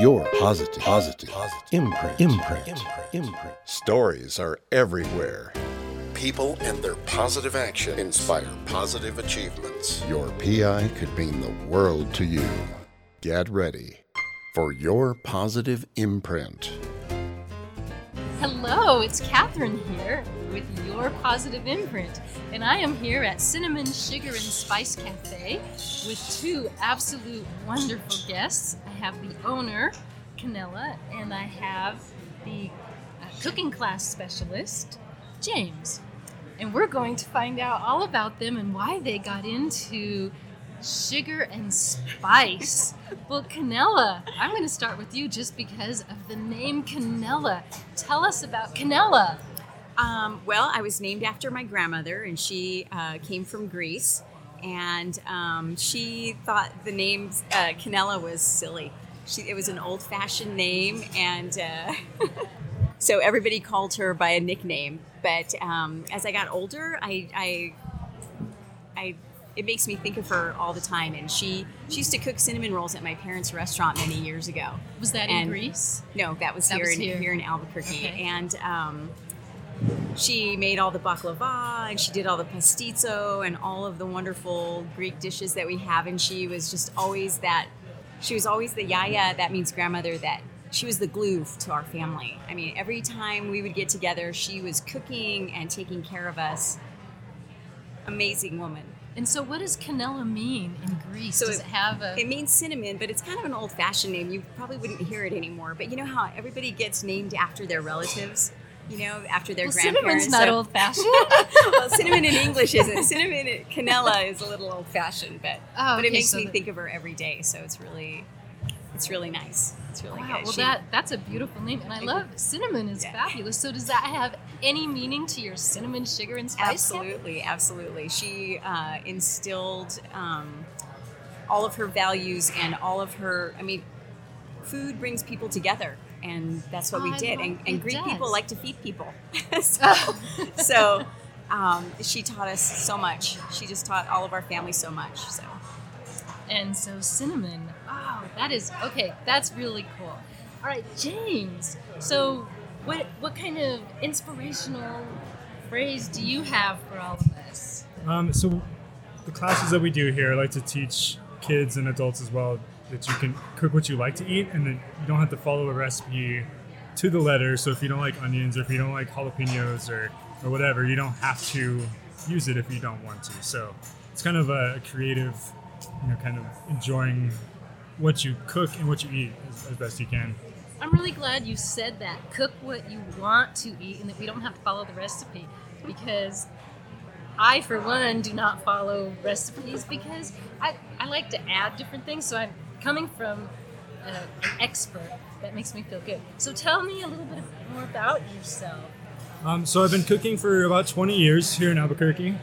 your positive, positive, positive imprint, imprint, imprint, imprint. Stories are everywhere. People and their positive action inspire positive achievements. Your PI could mean the world to you. Get ready for your positive imprint. Hello, it's Catherine here with your positive imprint, and I am here at Cinnamon Sugar and Spice Cafe with two absolute wonderful guests. I have the owner, Canella, and I have the uh, cooking class specialist, James. And we're going to find out all about them and why they got into sugar and spice. well, Canella, I'm going to start with you just because of the name Canella. Tell us about Canella. Um, well, I was named after my grandmother, and she uh, came from Greece. And um, she thought the name uh, Canella was silly. She, it was an old fashioned name, and uh, so everybody called her by a nickname. But um, as I got older, I, I, I it makes me think of her all the time. And she she used to cook cinnamon rolls at my parents' restaurant many years ago. Was that And- in Greece? No, that was That here was in here. here, in Albuquerque. Okay. And um, she made all the baklava and she did all the pastitsio and all of the wonderful Greek dishes that we have. And she was just always that. She was always the yaya. That means grandmother. That she was the glue to our family. I mean, every time we would get together, she was cooking and taking care of us. Amazing woman. And so, what does Canella mean in Greece? So does it- it have a? It means cinnamon, but it's kind of an old fashioned name. You probably wouldn't hear it anymore. But you know how everybody gets named after their relatives? You know, after their well, grandparents. cinnamon's not So- old fashioned. well, cinnamon in English isn't. Cinnamon in Canella is a little old fashioned, but Oh, but it okay, makes so me the- think of her every day. So it's really, it's really nice. It's really Wow, good. well She- that that's a beautiful name, and I love cinnamon is Yeah. fabulous. So does that have any meaning to your cinnamon sugar and spice? absolutely, absolutely. She uh, instilled um, all of her values and all of her. I mean, food brings people together. And that's what we I did. And, and Greek does. people like to feed people. so, so um, she taught us so much. She just taught all of our family so much. So And so cinnamon. Oh, that is okay. That's really cool. All right, James. So what what kind of inspirational phrase do you have for all of us? Um, so the classes that we do here, I like to teach kids and adults as well that you can cook what you like to eat, and that you don't have to follow a recipe to the letter. So if you don't like onions, or if you don't like jalapenos, or or whatever, you don't have to use it if you don't want to. So it's kind of a creative, you know, kind of enjoying what you cook and what you eat as, as best you can. I'm really glad you said that. Cook what you want to eat and that we don't have to follow the recipe because I, for one, do not follow recipes because I, I like to add different things. So I'm coming from uh, an expert. That makes me feel good. So tell me a little bit more about yourself. Um, so I've been cooking for about 20 years here in Albuquerque.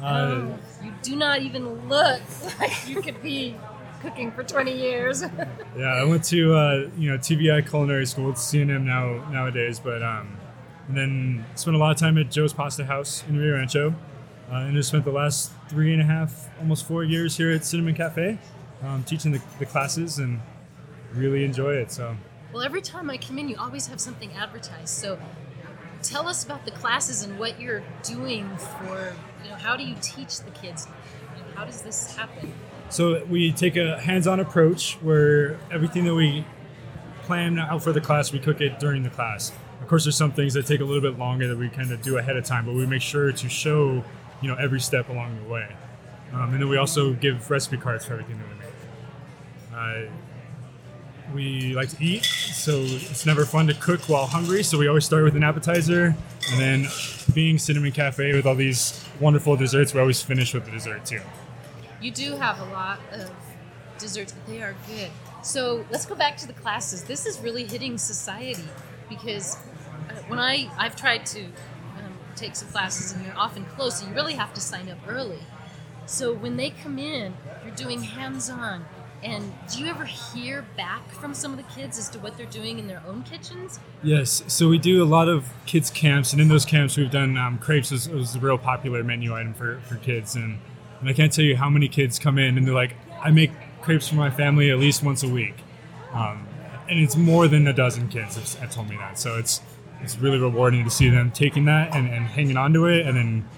Uh, Oh, you do not even look like you could be cooking for 20 years. Yeah, I went to uh, you know TVI Culinary School. It's CNM now nowadays, but um, and then spent a lot of time at Joe's Pasta House in Rio Rancho, uh, and just spent the last three and a half, almost four years here at Cinnamon Cafe, um, teaching the, the classes and really enjoy it. So Well, every time I come in, you always have something advertised. So tell us about the classes and what you're doing for, you know, how do you teach the kids? You how does this happen? So we take a hands-on approach where everything that we plan out for the class, we cook it during the class. Of course, there's some things that take a little bit longer that we kind of do ahead of time, but we make sure to show, you know, every step along the way. Um, and then we also give recipe cards for everything that we make. Uh, we like to eat, so it's never fun to cook while hungry. So we always start with an appetizer, and then being Cinnamon Cafe with all these wonderful desserts, we always finish with the dessert too. You do have a lot of desserts, but they are good. So let's go back to the classes. This is really hitting society because uh, when I I've tried to um, take some classes and they're often closed, so you really have to sign up early. So when they come in, you're doing hands-on. And do you ever hear back from some of the kids as to what they're doing in their own kitchens? Yes, so we do a lot of kids camps, and in those camps we've done um, crepes was, was a real popular menu item for, for kids, and, and I can't tell you how many kids come in and they're like, I make crepes for my family at least once a week, um, and it's more than a dozen kids have, have told me that. So it's it's really rewarding to see them taking that and, and hanging on to it, and then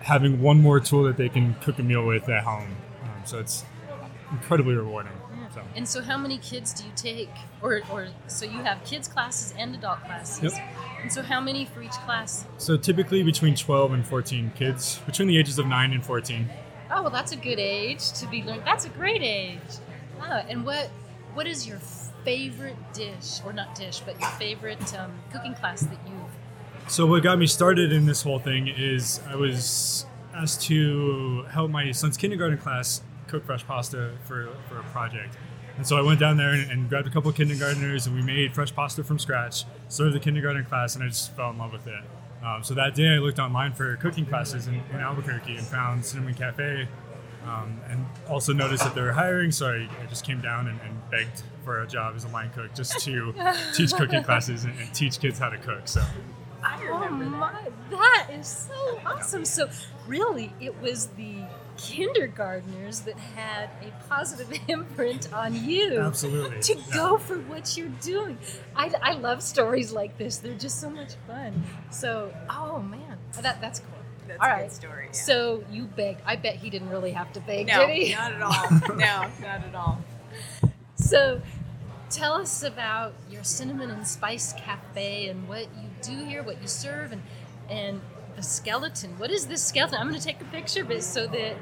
having one more tool that they can cook a meal with at home. Um, so it's incredibly rewarding. So. And so, how many kids do you take? Or, or so you have kids classes and adult classes. Yep. And so, how many for each class? So typically between 12 and 14 kids, between the ages of 9 and 14. Oh, well, that's a good age to be learned. That's a great age. Oh, and what what is your favorite dish, or not dish, but your favorite um, cooking class that you've? So what got me started in this whole thing is I was asked to help my son's kindergarten class cook fresh pasta for, for a project. And so I went down there and, and grabbed a couple of kindergartners and we made fresh pasta from scratch, served the kindergarten class, and I just fell in love with it. Um, so that day I looked online for cooking classes in, in Albuquerque and found Cinnamon Cafe um, and also noticed that they were hiring. So I, I just came down and, and begged for a job as a line cook just to teach cooking classes and, and teach kids how to cook. So Oh my, that is so awesome. So, really, it was the kindergartners that had a positive imprint on you. Absolutely, To yeah. go for what you're doing. I, I love stories like this. They're just so much fun. So, oh man, that, that's cool. That's All a right. good story. yeah. So, you begged. I bet he didn't really have to beg, no, did he? not at all. No, not at all. So, tell us about your cinnamon and spice cafe and what you do here, what you serve, and and the skeleton. What is this skeleton? I'm going to take a picture of it so that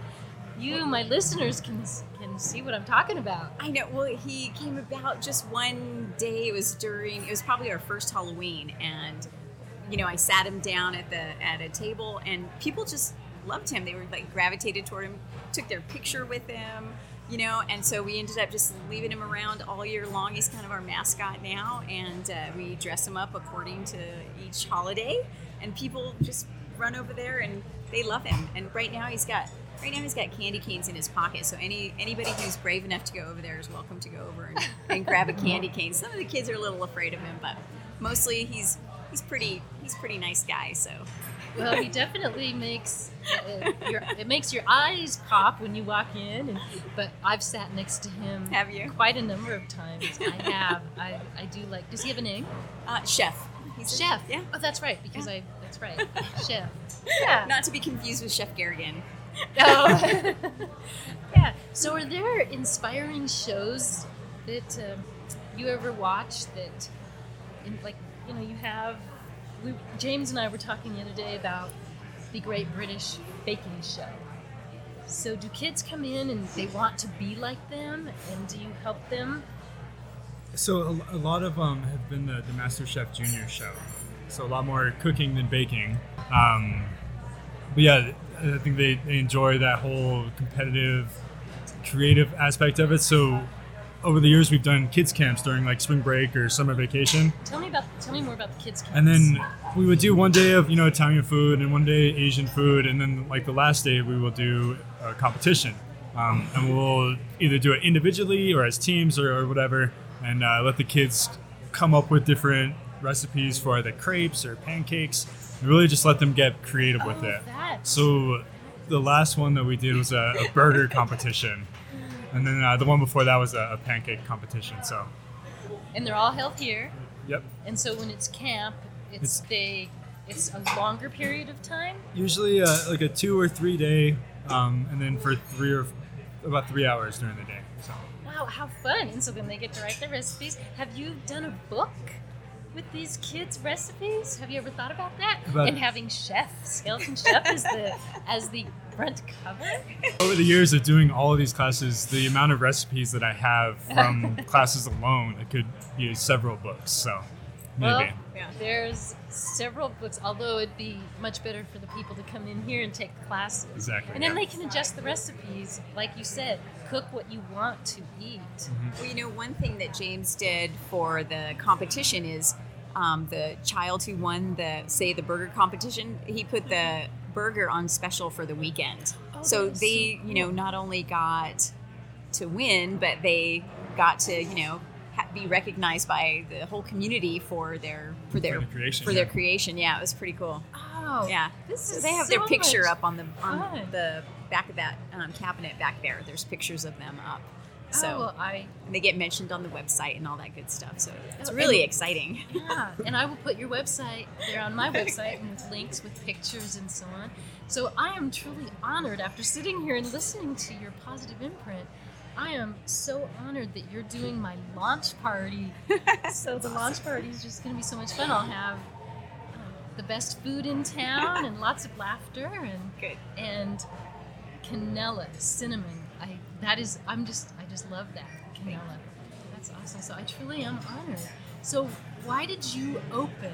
you, my listeners, can can see what I'm talking about. I know. Well, he came about just one day. It was during. It was probably our first Halloween, and you know, I sat him down at the at a table, and people just loved him. They were like gravitated toward him, took their picture with him, you know, and so we ended up just leaving him around all year long. He's kind of our mascot now, and uh, we dress him up according to each holiday, and people just run over there and they love him. And right now he's got right now he's got candy canes in his pocket. So any anybody who's brave enough to go over there is welcome to go over and, and grab a candy cane. Some of the kids are a little afraid of him, but mostly he's he's pretty he's a pretty nice guy. So Well, he definitely makes uh, your it makes your eyes pop when you walk in. And, but I've sat next to him Have you? quite a number of times. I have. I, I do like. Does he have a name? uh, chef, he's a- Chef. yeah. Oh, that's right. Because I. That's right. Chef. Yeah. Not to be confused with Chef Garrigan. Oh. yeah. So, are there inspiring shows that um you ever watch that, in, like, you know, you have? We, James and I were talking the other day about the Great British Baking Show. So, do kids come in and they want to be like them, and do you help them? So a, a lot of um have been the, the Master Chef Junior show. So a lot more cooking than baking. Um, but yeah, I think they, they enjoy that whole competitive, creative aspect of it. So over the years, we've done kids camps during like spring break or summer vacation, Tell me about. Tell me more about the kids. Camps. and then we would do one day of you know Italian food and one day Asian food, and then like the last day we will do a competition, um, and we'll either do it individually or as teams or, or whatever, and uh, let the kids come up with different recipes for the crepes or pancakes. And really just let them get creative with Oh, it. that. So the last one that we did was a, a burger competition, and then uh, the one before that was a, a pancake competition. So, and they're all held here. yep. And so when it's camp, it's, It's- they it's a longer period of time. Usually uh, like a two or three day, um, and then for three or about three hours during the day. So Wow, how fun! And so then they get to write their recipes. Have you done a book with these kids' recipes? Have you ever thought about that? About- and having chef, skeleton chef, as the as the front cover. over the years of doing all of these classes, the amount of recipes that I have from classes alone, it could be several books. So maybe. Well, Yeah. there's several books. Although it'd be much better for the people to come in here and take the classes. Exactly, And then yeah. they can adjust the recipes, like you said. Cook what you want to eat. Well, you know, one thing that James did for the competition is um, the child who won the say the burger competition. He put the burger on special for the weekend, Oh, so they, so you know, not only got to win, but they got to, you know, ha- be recognized by the whole community for their for their the creation, for their yeah. creation. Yeah, it was pretty cool. Oh, Yeah, This so is they have so their picture up on the on fun. the back of that um, cabinet back there. There's pictures of them up. So oh, well, I and they get mentioned on the website and all that good stuff. So it's Oh, really and- exciting. yeah, and I will put your website there on my website and with links with pictures and so on. So I am truly honored after sitting here and listening to your positive imprint. I am so honored that you're doing my launch party. so the launch party is just going to be so much fun. I'll have um, the best food in town and lots of laughter and Good. and canela, cinnamon. I that is I'm just I just love that canela. That's awesome. So I truly am honored. So why did you open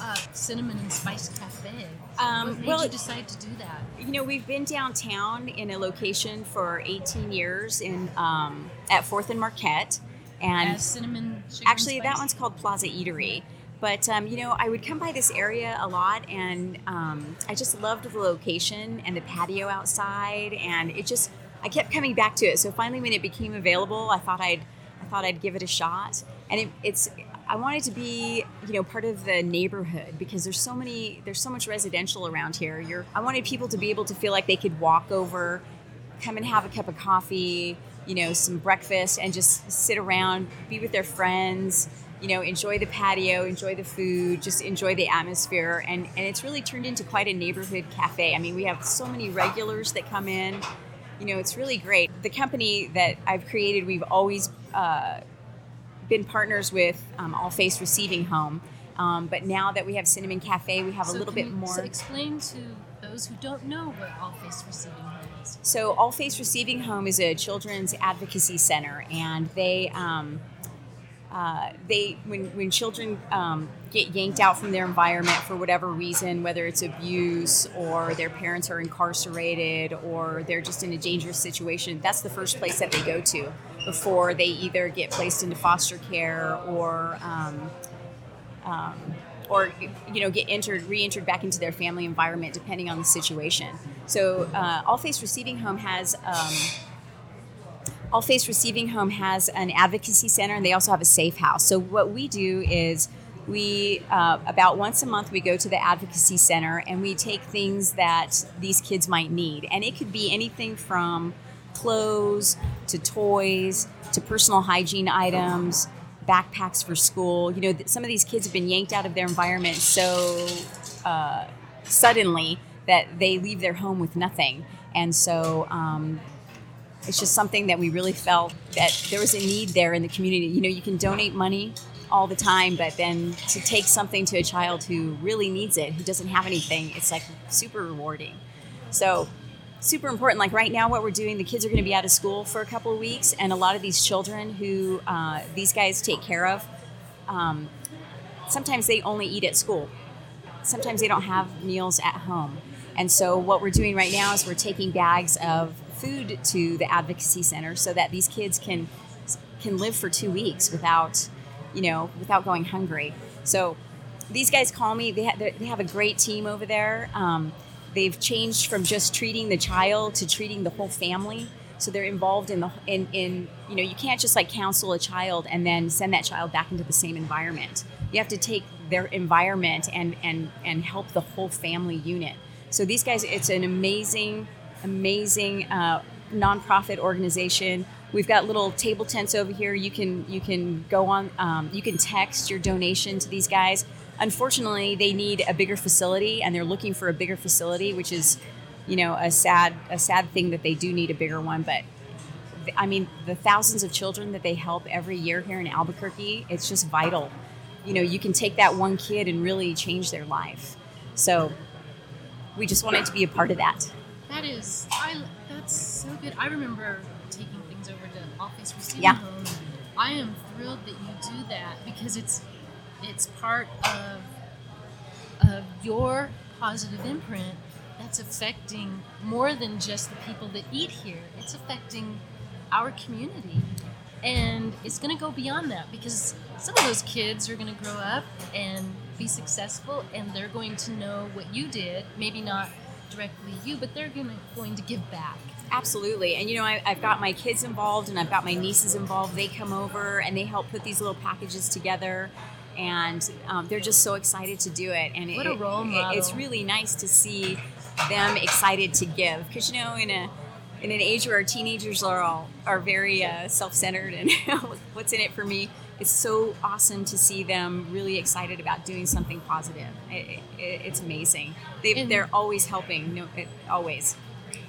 uh, Cinnamon and Spice Cafe? Um, what made well, you decide to do that? You know, we've been downtown in a location for 18 years in um, at Fourth and Marquette, and As Cinnamon actually that one's called Plaza Eatery. But um, you know, I would come by this area a lot, and um, I just loved the location and the patio outside, and it just I kept coming back to it. So finally, when it became available, I thought I'd I thought I'd give it a shot, and it, it's I wanted to be you know part of the neighborhood because there's so many there's so much residential around here. You're I wanted people to be able to feel like they could walk over, come and have a cup of coffee, you know, some breakfast, and just sit around, be with their friends, you know, enjoy the patio, enjoy the food, just enjoy the atmosphere. And, and it's really turned into quite a neighborhood cafe. I mean, we have so many regulars that come in. You know, it's really great. The company that I've created, we've always uh, been partners with um, All Faiths Receiving Home. Um, but now that we have Cinnamon Cafe, we have a little bit more. So explain to those who don't know what All Faiths Receiving Home is. So, All Faiths Receiving Home is a children's advocacy center, and they um, uh, they when when children um, get yanked out from their environment for whatever reason, whether it's abuse or their parents are incarcerated or they're just in a dangerous situation, that's the first place that they go to before they either get placed into foster care or um, um, or you know get entered re-entered back into their family environment depending on the situation. So uh, all faiths receiving home has um, all faiths receiving home has an advocacy center and they also have a safe house. So what we do is we uh, about once a month we go to the advocacy center and we take things that these kids might need. And it could be anything from clothes to toys to personal hygiene items backpacks for school. You know some of these kids have been yanked out of their environment so uh, suddenly that they leave their home with nothing. And so um, it's just something that we really felt that there was a need there in the community. You know, you can donate money all the time, but then to take something to a child who really needs it, who doesn't have anything, it's like super rewarding. So, super important. Like right now, what we're doing, the kids are going to be out of school for a couple of weeks, and a lot of these children who uh, these guys take care of, um, sometimes they only eat at school. Sometimes they don't have meals at home. And so, what we're doing right now is we're taking bags of food to the advocacy center so that these kids can can live for two weeks without, you know, without going hungry. So, these guys call me. They ha- they have a great team over there. Um, they've changed from just treating the child to treating the whole family. So they're involved in the in in you know you can't just like counsel a child and then send that child back into the same environment. You have to take their environment and and and help the whole family unit. So these guys, it's an amazing, amazing uh, nonprofit organization. We've got little table tents over here. You can you can go on. Um, you can text your donation to these guys. Unfortunately, they need a bigger facility, and they're looking for a bigger facility, which is, you know, a sad a sad thing that they do need a bigger one. But I mean, the thousands of children that they help every year here in Albuquerque, it's just vital. You know, you can take that one kid and really change their life. So we just wanted to be a part of that. That is, I. That's so good. I remember taking things over to All Faiths Receiving Yeah. Home. I am thrilled that you do that because it's it's part of of your positive imprint that's affecting more than just the people that eat here. It's affecting our community. And it's going to go beyond that because some of those kids are going to grow up and be successful and they're going to know what you did. Maybe not directly you, but they're gonna, going to give back. Absolutely. And you know, I, I've got my kids involved and I've got my nieces involved. They come over and they help put these little packages together. And um, they're just so excited to do it. And What it, a role it- it's really nice to see them excited to give. Because, you know, in a in an age where our teenagers are all are very uh, self-centered and what's in it for me it's so awesome to see them really excited about doing something positive. It, it, it's amazing. They, they're always helping no it, always.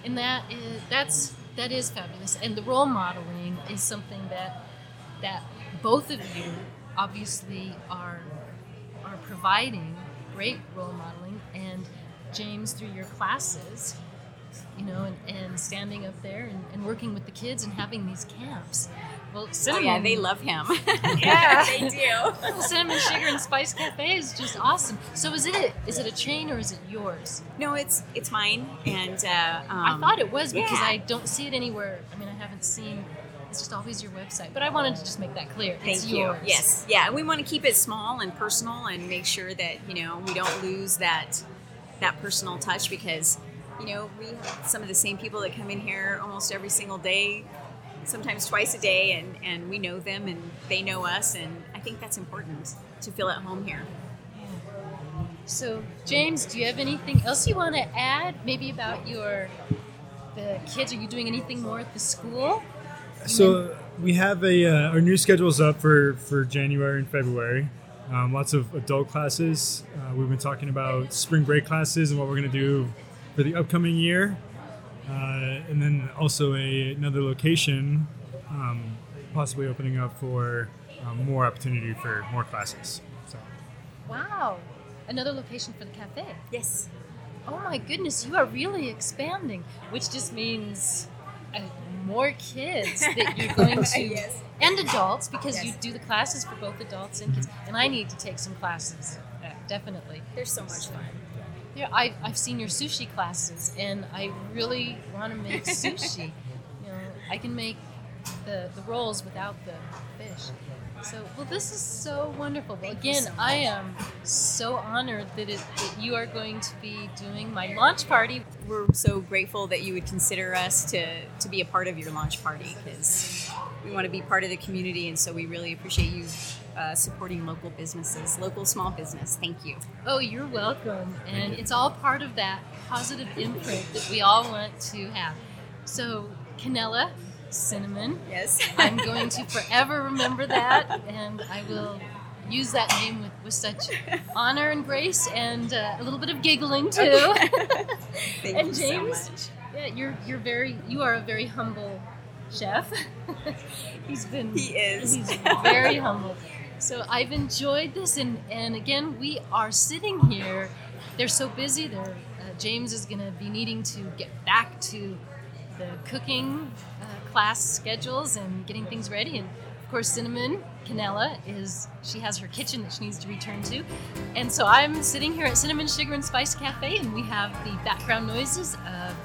And that is that's that is fabulous. And the role modeling is something that that both of you obviously are are providing great role modeling. And james through your classes you know and, and standing up there and, and working with the kids and having these camps well oh yeah they love him Yeah. they do cinnamon sugar and spice cafe is just awesome so is it a, is it a chain or is it yours no it's it's mine and uh, I um, thought it was because yeah. I don't see it anywhere. I mean, I haven't seen. It's just always your website. But I wanted to just make that clear. Thank it's you. yours. Yes, yeah. We want to keep it small and personal, and make sure that you know we don't lose that that personal touch because you know we have some of the same people that come in here almost every single day, sometimes twice a day, and and we know them and they know us, and I think that's important to feel at home here. So, James, do you have anything else you want to add? Maybe about your the kids? Are you doing anything more at the school? So we have a uh, our new schedule's up for for January and February. Um, lots of adult classes. Uh, we've been talking about spring break classes and what we're going to do for the upcoming year, uh, and then also a, another location, um, possibly opening up for um, more opportunity for more classes. So. Wow, another location for the cafe. Yes. Oh my goodness, you are really expanding, which just means uh, more kids that you're going to, Yes. and adults, because you do the classes for both adults and kids. And I need to take some classes, uh, definitely. They're so much fun. Yeah, I, I've seen your sushi classes, and I really want to make sushi. you know, I can make the, the rolls without the fish. So, well, this is so wonderful. Well, again, so I am so honored that, it, that you are going to be doing my launch party. We're so grateful that you would consider us to to be a part of your launch party because we want to be part of the community, and so we really appreciate you uh, supporting local businesses, local small business. Thank you. Oh, you're welcome. And it's all part of that positive imprint that we all want to have. So, Canella, cinnamon, Yes. I'm going to forever remember that, and I will use that name with, with such honor and grace and uh, a little bit of giggling too. Thank and you James, so much. yeah, you're you're very you are a very humble chef. he's been He is. he's very humble. So I've enjoyed this, and and again we are sitting here. They're so busy. They're uh, James is going to be needing to get back to the cooking uh, class schedules and getting things ready. And of course, Cinnamon Canella is she has her kitchen that she needs to return to. And so I'm sitting here at Cinnamon Sugar and Spice Cafe, and we have the background noises of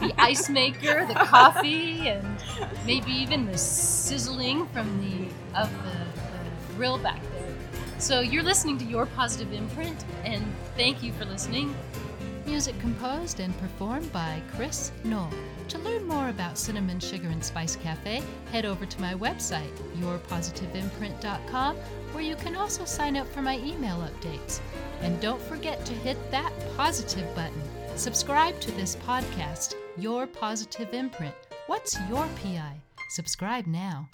the ice maker, the coffee, and maybe even the sizzling from the of the, the grill back there. So you're listening to Your Positive Imprint, and thank you for listening. Music composed and performed by Chris Knoll. To learn more about Cinnamon Sugar and Spice Cafe, head over to my website, yourpositiveimprint.com, where you can also sign up for my email updates. And don't forget to hit that positive button. Subscribe to this podcast, Your Positive Imprint. What's your PI? Subscribe now.